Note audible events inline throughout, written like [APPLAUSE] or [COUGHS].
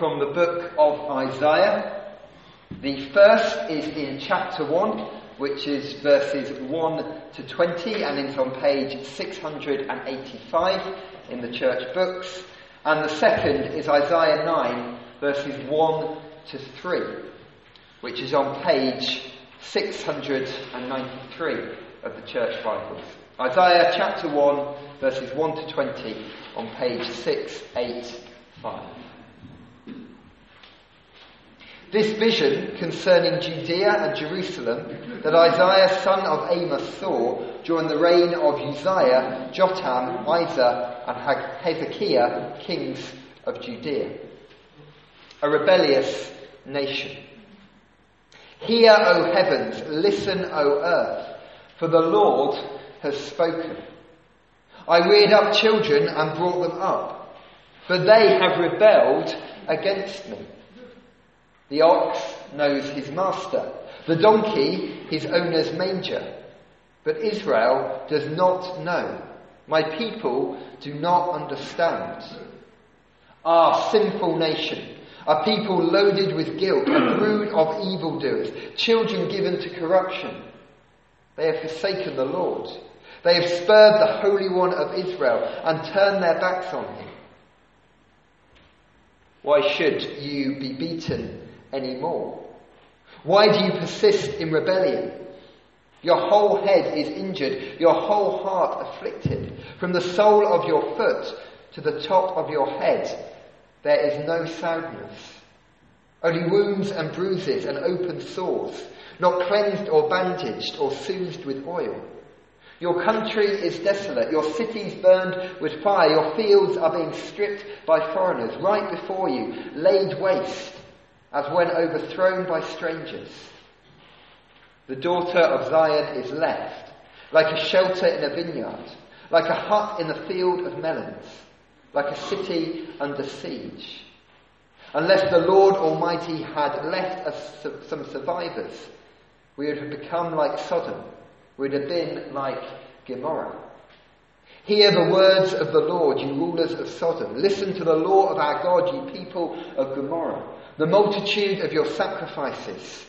from the book of Isaiah. The first is in chapter 1, which is verses 1 to 20, and it's on page 685 in the church books. And the second is Isaiah 9, verses 1 to 3, which is on page 693 of the church Bibles. Isaiah chapter 1, verses 1 to 20 on page 685. This vision concerning Judah and Jerusalem that Isaiah son of Amoz saw during the reign of Uzziah, Jotham, Ahaz, and Hezekiah, kings of Judah. A rebellious nation. Hear, O heavens, listen, O earth, for the Lord has spoken. I reared up children and brought them up, but they have rebelled against me. The ox knows his master, the donkey his owner's manger, but Israel does not know. My people do not understand. Our sinful nation, a people loaded with guilt, a [CLEARS THROAT] brood of evildoers, children given to corruption. They have forsaken the Lord. They have spurred the Holy One of Israel and turned their backs on him. Why should you be beaten any more? Why do you persist in rebellion? Your whole head is injured, your whole heart afflicted. From the sole of your foot to the top of your head, there is no soundness. Only wounds and bruises and open sores, not cleansed or bandaged or soothed with oil. Your country is desolate, your cities burned with fire, your fields are being stripped by foreigners, right before you, laid waste, as when overthrown by strangers. The daughter of Zion is left, like a shelter in a vineyard, like a hut in the field of melons, like a city under siege. Unless the Lord Almighty had left us some survivors, we would have become like Sodom we would have been like Gomorrah. Hear the words of the Lord, you rulers of Sodom. Listen to the law of our God, you people of Gomorrah. The multitude of your sacrifices,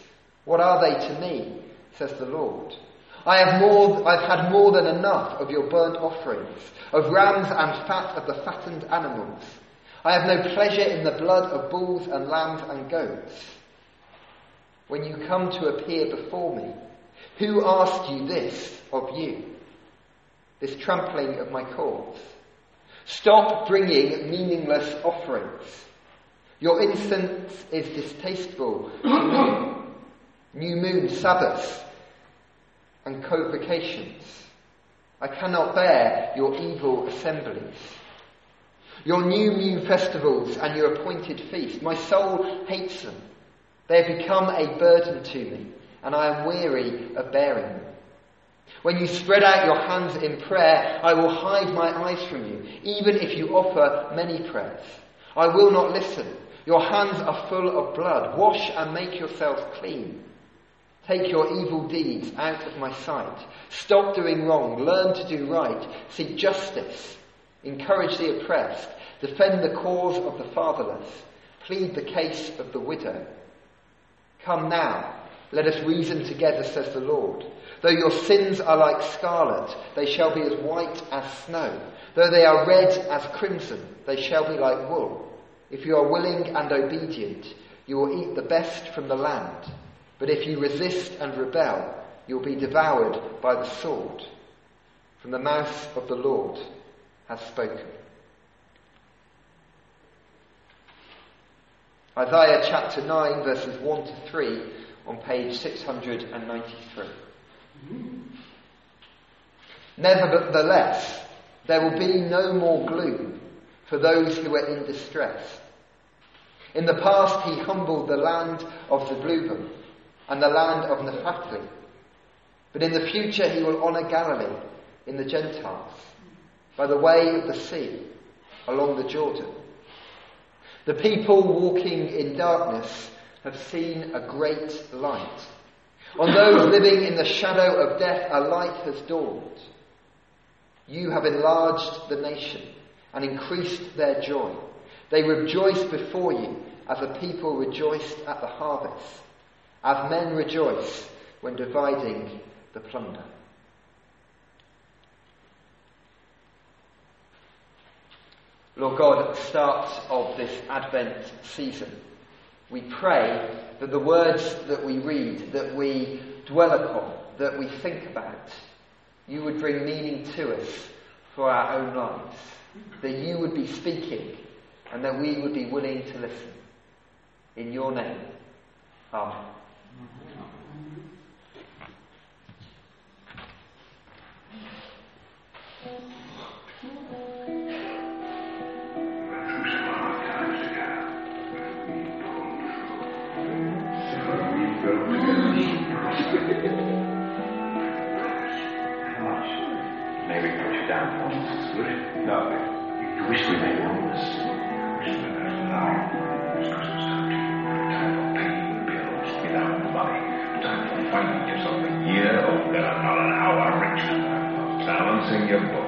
what are they to me? says the Lord. I have more, I've had more than enough of your burnt offerings, of rams and fat of the fattened animals. I have no pleasure in the blood of bulls and lambs and goats. When you come to appear before me, who asked you this of you? This trampling of my courts? Stop bringing meaningless offerings. Your incense is distasteful to [COUGHS] me. New moon Sabbaths and convocations. I cannot bear your evil assemblies. Your new moon festivals and your appointed feast. My soul hates them. They have become a burden to me and I am weary of bearing them. When you spread out your hands in prayer, I will hide my eyes from you, even if you offer many prayers. I will not listen. Your hands are full of blood. Wash and make yourselves clean. Take your evil deeds out of my sight. Stop doing wrong. Learn to do right. Seek justice. Encourage the oppressed. Defend the cause of the fatherless. Plead the case of the widow. Come now let us reason together, says the Lord. Though your sins are like scarlet, they shall be as white as snow. Though they are red as crimson, they shall be like wool. If you are willing and obedient, you will eat the best from the land. But if you resist and rebel, you will be devoured by the sword. From the mouth of the Lord has spoken. Isaiah chapter 9, verses 1 to 3 on page 693. Nevertheless, there will be no more gloom for those who are in distress. In the past, he humbled the land of the Zebulun and the land of Naphtali. But in the future, he will honour Galilee in the Gentiles by the way of the sea along the Jordan. The people walking in darkness have seen a great light. On those living in the shadow of death, a light has dawned. You have enlarged the nation and increased their joy. They rejoice before you as a people rejoiced at the harvest, as men rejoice when dividing the plunder. Lord God, at the start of this Advent season, we pray that the words that we read, that we dwell upon, that we think about, you would bring meaning to us for our own lives. That you would be speaking and that we would be willing to listen. In your name. Amen. give something here, oh, not an hour, Richard. Balancing your book.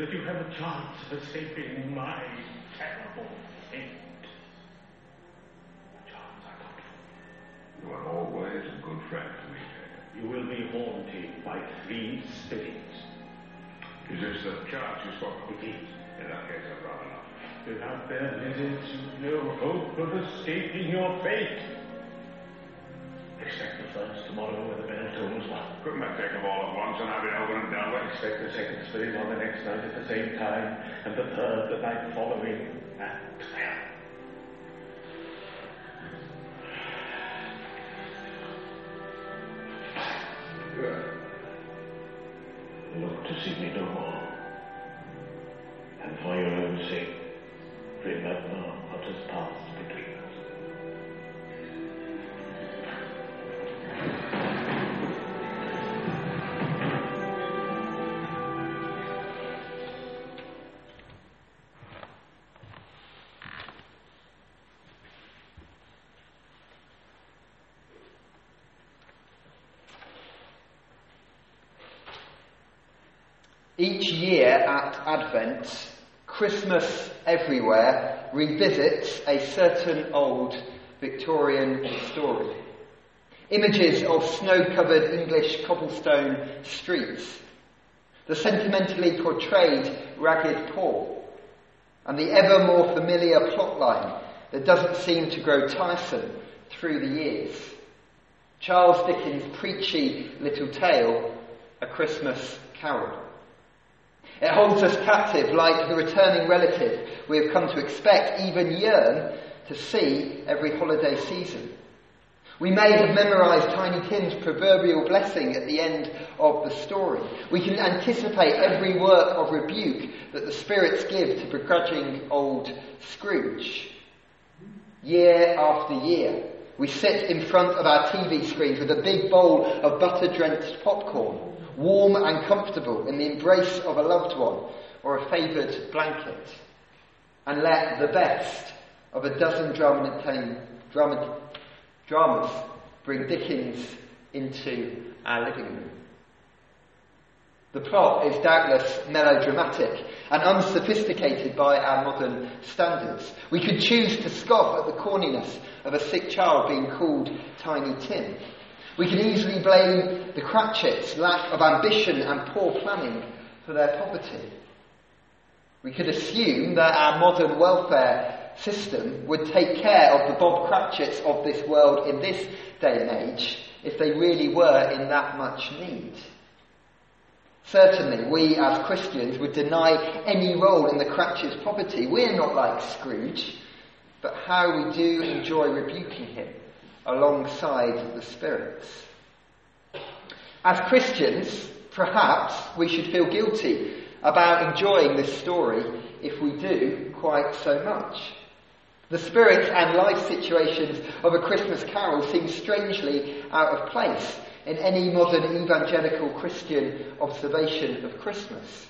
that you have a chance of escaping my terrible fate. Charles. I got you. You are always a good friend to me, You will be haunted by three spirits. Is this the chance you spoke of? It is. In that case, I'd rather not. Without their visits, no hope of escaping your fate. Expect the first tomorrow with the tone as well. Couldn't I take them all at once and have it over and done with? Expect the second spin on the next night at the same time, and the third the night following at twelve. Look to see me no more. Each year at Advent, Christmas everywhere revisits a certain old Victorian story. Images of snow covered English cobblestone streets, the sentimentally portrayed ragged poor, and the ever more familiar plotline that doesn't seem to grow tiresome through the years. Charles Dickens' preachy little tale, A Christmas Carol. It holds us captive like the returning relative we have come to expect, even yearn to see every holiday season. We may have memorized Tiny Tim's proverbial blessing at the end of the story. We can anticipate every work of rebuke that the spirits give to begrudging old Scrooge. Year after year, we sit in front of our TV screens with a big bowl of butter drenched popcorn, warm and comfortable in the embrace of a loved one or a favoured blanket, and let the best of a dozen drama, drama, dramas bring Dickens into our living room. The plot is doubtless melodramatic and unsophisticated by our modern standards. We could choose to scoff at the corniness of a sick child being called Tiny Tim. We can easily blame the Cratchits' lack of ambition and poor planning for their poverty. We could assume that our modern welfare system would take care of the Bob Cratchits of this world in this day and age if they really were in that much need. Certainly, we as Christians would deny any role in the Cratchit's poverty. We're not like Scrooge, but how we do enjoy rebuking him alongside the spirits. As Christians, perhaps we should feel guilty about enjoying this story if we do quite so much. The spirits and life situations of a Christmas carol seem strangely out of place in any modern evangelical Christian observation of Christmas.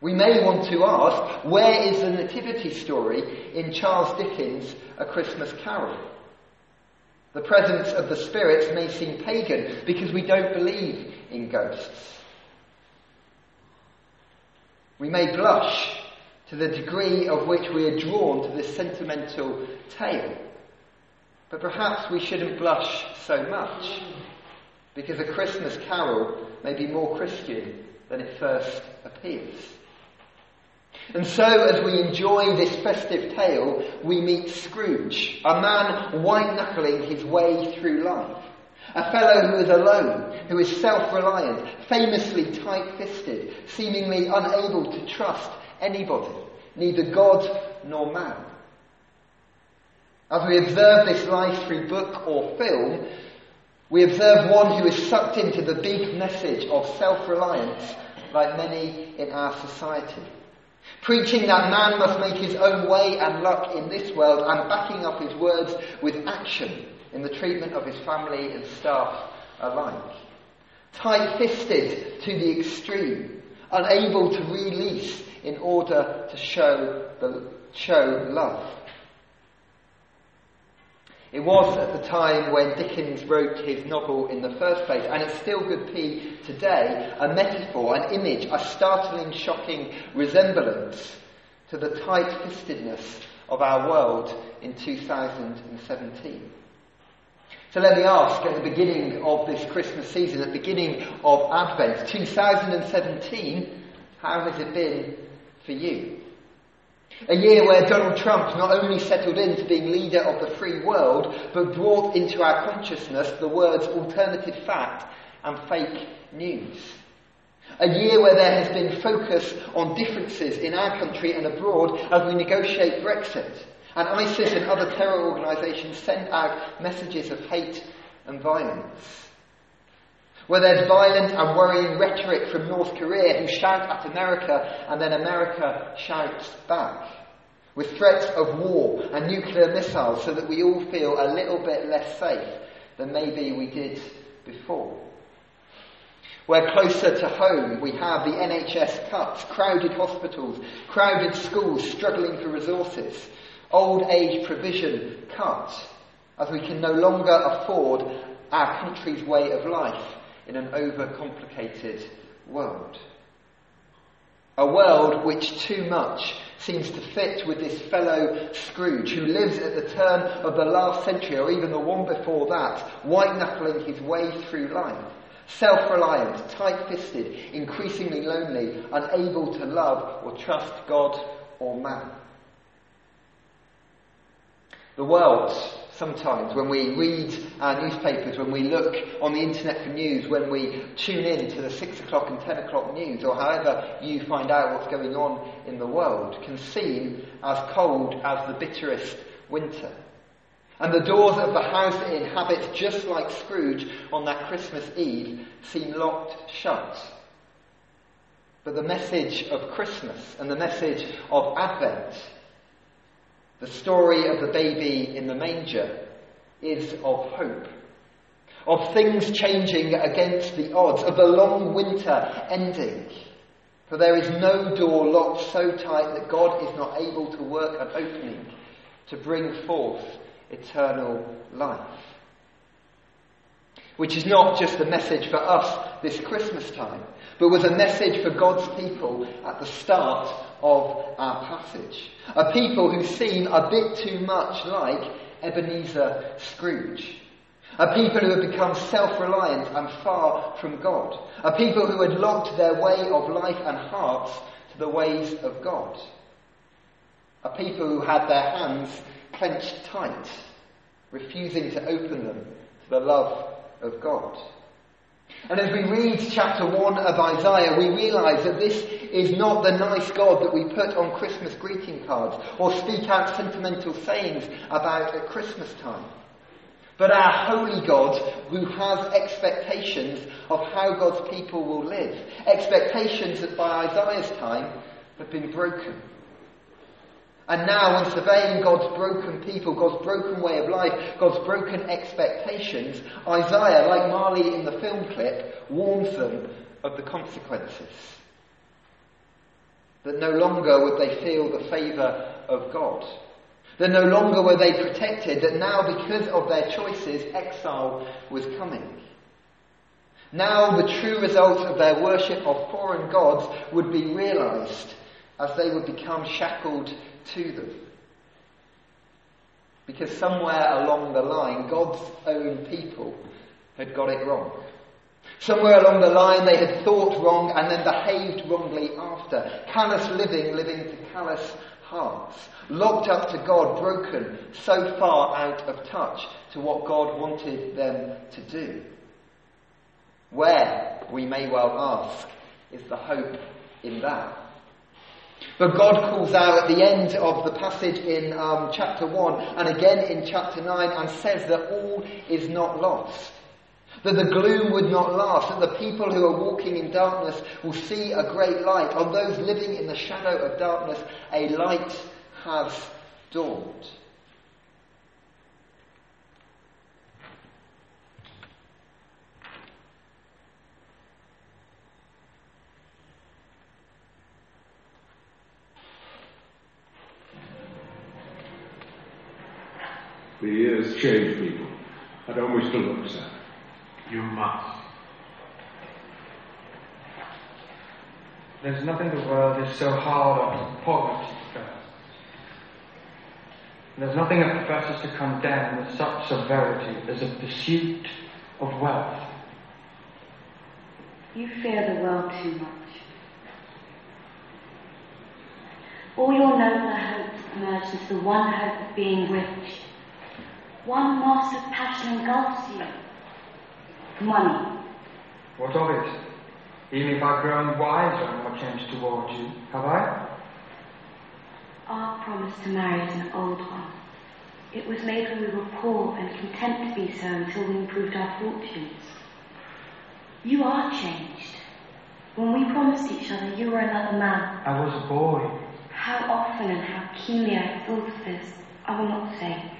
We may want to ask, where is the nativity story in Charles Dickens' A Christmas Carol? The presence of the spirits may seem pagan because we don't believe in ghosts. We may blush to the degree of which we are drawn to this sentimental tale, but perhaps we shouldn't blush so much because a Christmas carol may be more Christian than it first appears. And so, as we enjoy this festive tale, we meet Scrooge, a man white knuckling his way through life. A fellow who is alone, who is self reliant, famously tight fisted, seemingly unable to trust anybody, neither God nor man. As we observe this life through book or film, we observe one who is sucked into the big message of self reliance, like many in our society. Preaching that man must make his own way and luck in this world, and backing up his words with action in the treatment of his family and staff alike. Tight fisted to the extreme, unable to release in order to show, the, show love. It was at the time when Dickens wrote his novel in the first place, and it still could be today, a metaphor, an image, a startling, shocking resemblance to the tight fistedness of our world in 2017. So let me ask at the beginning of this Christmas season, at the beginning of Advent, 2017, how has it been for you? A year where Donald Trump not only settled into being leader of the free world, but brought into our consciousness the words alternative fact and fake news. A year where there has been focus on differences in our country and abroad as we negotiate Brexit. And ISIS and other terror organisations send out messages of hate and violence where there's violent and worrying rhetoric from North Korea who shout at America and then America shouts back, with threats of war and nuclear missiles so that we all feel a little bit less safe than maybe we did before. Where closer to home we have the NHS cuts, crowded hospitals, crowded schools struggling for resources, old age provision cut, as we can no longer afford our country's way of life in an overcomplicated world. A world which too much seems to fit with this fellow Scrooge who lives at the turn of the last century or even the one before that, white knuckling his way through life. Self reliant, tight fisted, increasingly lonely, unable to love or trust God or man. The world, sometimes, when we read our newspapers, when we look on the internet for news, when we tune in to the 6 o'clock and 10 o'clock news, or however you find out what's going on in the world, can seem as cold as the bitterest winter. And the doors of the house it inhabits, just like Scrooge on that Christmas Eve, seem locked shut. But the message of Christmas and the message of Advent, the story of the baby in the manger, is of hope. Of things changing against the odds, of the long winter ending. For there is no door locked so tight that God is not able to work an opening to bring forth eternal life. Which is not just a message for us this Christmas time, but was a message for God's people at the start of our passage. A people who seem a bit too much like Ebenezer Scrooge. A people who had become self-reliant and far from God. A people who had locked their way of life and hearts to the ways of God. A people who had their hands clenched tight, refusing to open them to the love of God. And as we read chapter 1 of Isaiah, we realise that this is not the nice God that we put on Christmas greeting cards or speak out sentimental sayings about at Christmas time. But our holy God who has expectations of how God's people will live. Expectations that by Isaiah's time have been broken. And now, when surveying God's broken people, God's broken way of life, God's broken expectations, Isaiah, like Marley in the film clip, warns them of the consequences. That no longer would they feel the favour of God. That no longer were they protected, that now, because of their choices, exile was coming. Now, the true results of their worship of foreign gods would be realised as they would become shackled to them. Because somewhere along the line, God's own people had got it wrong. Somewhere along the line, they had thought wrong and then behaved wrongly after. Callous living, living to callous hearts. Locked up to God, broken, so far out of touch to what God wanted them to do. Where, we may well ask, is the hope in that? But God calls out at the end of the passage in um, chapter 1 and again in chapter 9 and says that all is not lost. That the gloom would not last, that the people who are walking in darkness will see a great light. On those living in the shadow of darkness, a light has dawned. The years change people. I don't wish to look sad. You must. There's nothing the world is so hard on poverty first. There's nothing it professes to condemn with such severity as a pursuit of wealth. You fear the world too much. All your nobler hopes merge into the one hope of being rich. One master passion engulfs you. Money. What of it? Even if I've grown wiser in what changed towards you, have I? Our promise to marry is an old one. It was made when we were poor and content to be so until we improved our fortunes. You are changed. When we promised each other, you were another man. I was a boy. How often and how keenly I thought of this, I will not say.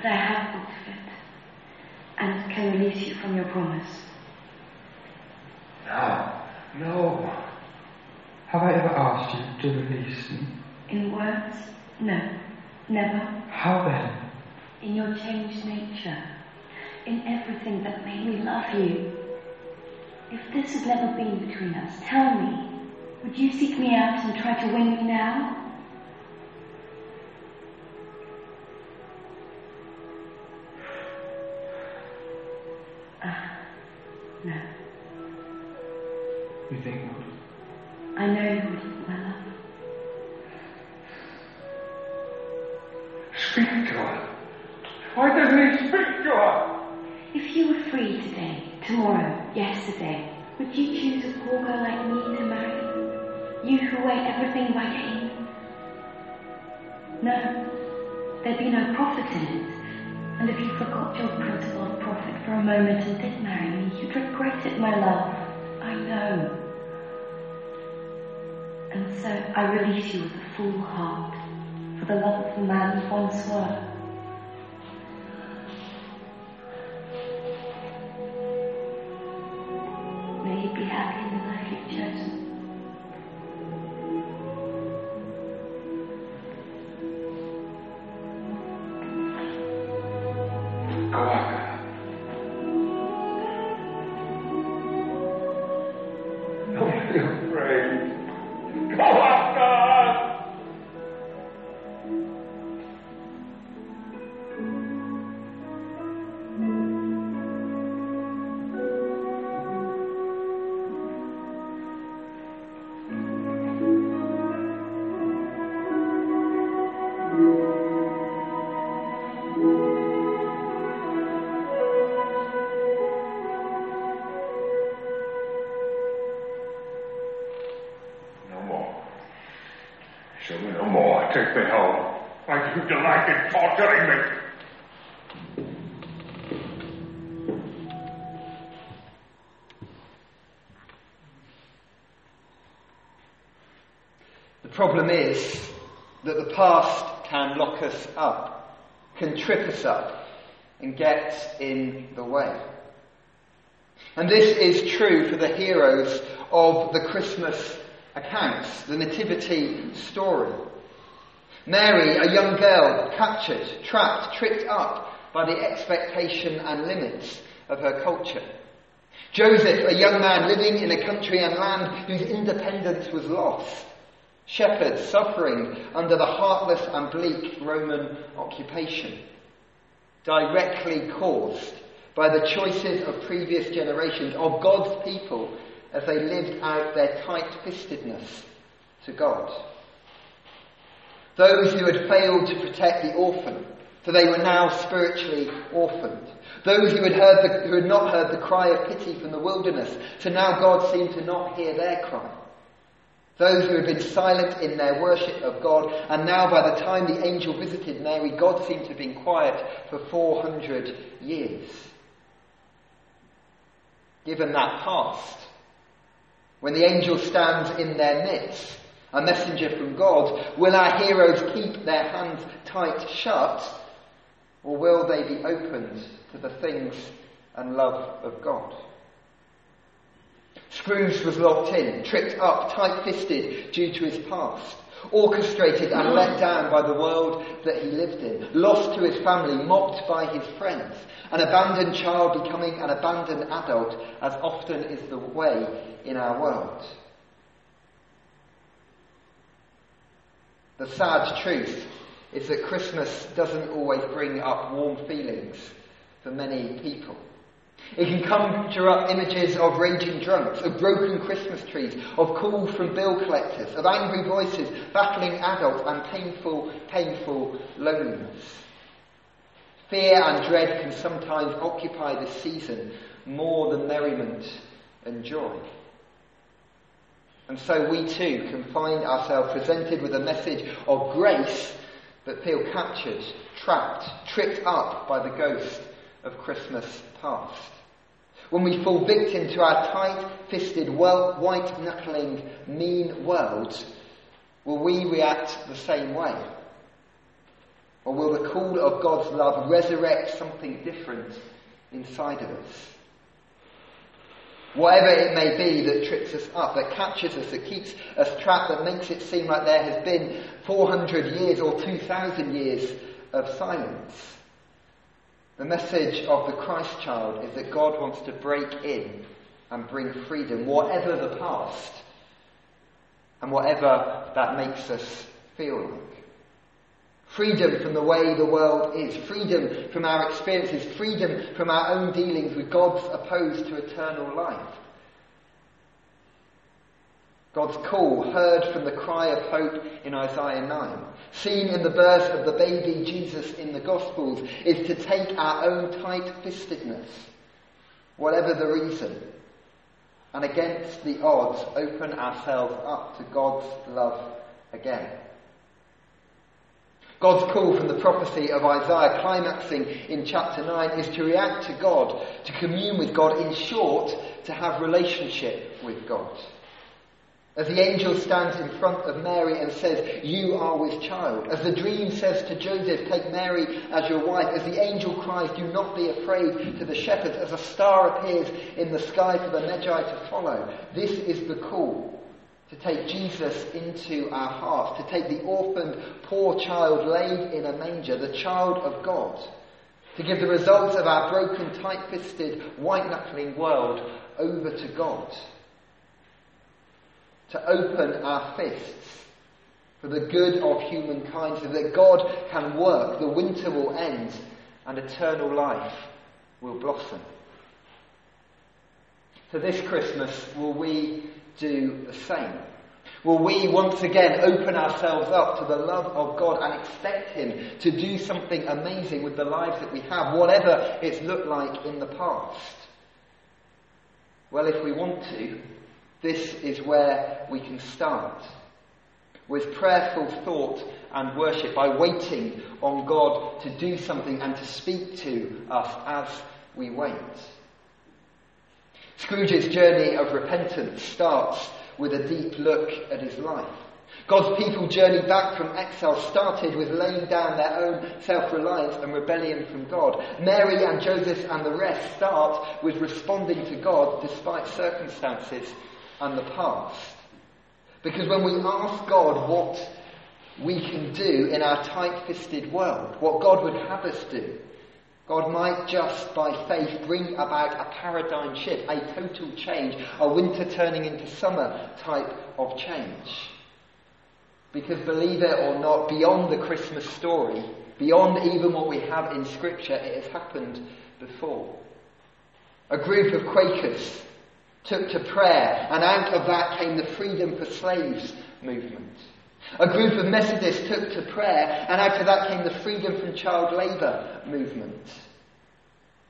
But I have of it, and can release you from your promise. No. No. Have I ever asked you to release me? In words? No. Never. How then? In your changed nature. In everything that made me love you. If this had never been between us, tell me. Would you seek me out and try to win me now? You think not? I know you wouldn't, my love. Speak to her. Why doesn't he speak to her? If you were free today, tomorrow, yesterday, would you choose a poor girl like me to marry? You who weigh everything by gain? No, there'd be no profit in it. And if you forgot your principle of profit for a moment and did marry me, you'd regret it, my love. I know. And so I release you with a full heart for the love of the man you once were. Problem is that the past can lock us up, can trip us up, and get in the way. And this is true for the heroes of the Christmas accounts, the Nativity story. Mary, a young girl, captured, trapped, tricked up by the expectation and limits of her culture. Joseph, a young man living in a country and land whose independence was lost. Shepherds suffering under the heartless and bleak Roman occupation. Directly caused by the choices of previous generations of God's people as they lived out their tight-fistedness to God. Those who had failed to protect the orphan, for they were now spiritually orphaned. Those who had, heard the, who had not heard the cry of pity from the wilderness, so now God seemed to not hear their cry. Those who had been silent in their worship of God, and now by the time the angel visited Mary, God seemed to have been quiet for 400 years. Given that past, when the angel stands in their midst, a messenger from God, will our heroes keep their hands tight shut, or will they be opened to the things and love of God? Scrooge was locked in, tripped up, tight fisted due to his past, orchestrated and let down by the world that he lived in, lost to his family, mocked by his friends, an abandoned child becoming an abandoned adult, as often is the way in our world. The sad truth is that Christmas doesn't always bring up warm feelings for many people. It can conjure up images of raging drunks, of broken Christmas trees, of calls from bill collectors, of angry voices, battling adults, and painful, painful loneliness. Fear and dread can sometimes occupy this season more than merriment and joy. And so we too can find ourselves presented with a message of grace, but feel captured, trapped, tripped up by the ghost of Christmas past. When we fall victim to our tight-fisted, well white-knuckling, mean world, will we react the same way? Or will the call of God's love resurrect something different inside of us? Whatever it may be that trips us up, that catches us, that keeps us trapped, that makes it seem like there has been 400 years or 2,000 years of silence. The message of the Christ child is that God wants to break in and bring freedom, whatever the past, and whatever that makes us feel like. Freedom from the way the world is. Freedom from our experiences. Freedom from our own dealings with God's opposed to eternal life. God's call, heard from the cry of hope in Isaiah 9, seen in the birth of the baby Jesus in the Gospels, is to take our own tight fistedness, whatever the reason, and against the odds open ourselves up to God's love again. God's call from the prophecy of Isaiah, climaxing in chapter 9, is to react to God, to commune with God, in short, to have relationship with God. As the angel stands in front of Mary and says, You are with child. As the dream says to Joseph, Take Mary as your wife. As the angel cries, Do not be afraid to the shepherds. As a star appears in the sky for the Magi to follow. This is the call to take Jesus into our hearts, to take the orphaned, poor child laid in a manger, the child of God, to give the results of our broken, tight fisted, white knuckling world over to God to open our fists for the good of humankind so that God can work, the winter will end, and eternal life will blossom. So this Christmas, will we do the same? Will we once again open ourselves up to the love of God and expect Him to do something amazing with the lives that we have, whatever it's looked like in the past? Well, if we want to, this is where we can start. With prayerful thought and worship, by waiting on God to do something and to speak to us as we wait. Scrooge's journey of repentance starts with a deep look at his life. God's people journey back from exile started with laying down their own self-reliance and rebellion from God. Mary and Joseph and the rest start with responding to God despite circumstances and the past. Because when we ask God what we can do in our tight fisted world, what God would have us do, God might just by faith bring about a paradigm shift, a total change, a winter turning into summer type of change. Because believe it or not, beyond the Christmas story, beyond even what we have in Scripture, it has happened before. A group of Quakers took to prayer, and out of that came the Freedom for Slaves movement. A group of Methodists took to prayer, and out of that came the Freedom from Child Labour movement.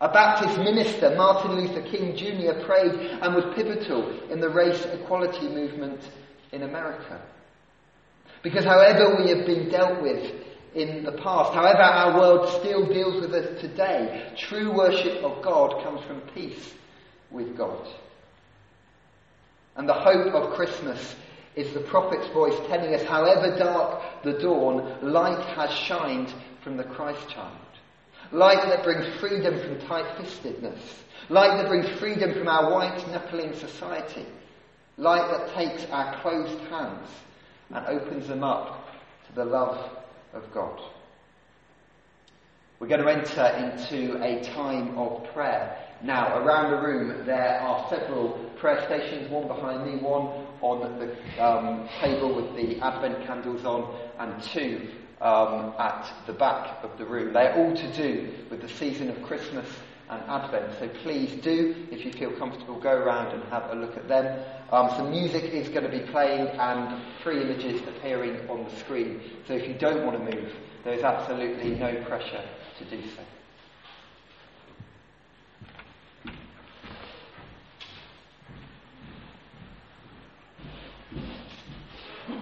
A Baptist minister, Martin Luther King Jr., prayed and was pivotal in the race equality movement in America. Because however we have been dealt with in the past, however our world still deals with us today, true worship of God comes from peace with God. And the hope of Christmas is the prophet's voice telling us, however dark the dawn, light has shined from the Christ child. Light that brings freedom from tight fistedness. Light that brings freedom from our white knuckling society. Light that takes our closed hands and opens them up to the love of God. We're going to enter into a time of prayer now, around the room, there are several prayer stations, one behind me, one on the um, table with the Advent candles on, and two um, at the back of the room. They're all to do with the season of Christmas and Advent. So please do, if you feel comfortable, go around and have a look at them. Um, some music is going to be playing and three images appearing on the screen. So if you don't want to move, there is absolutely no pressure to do so.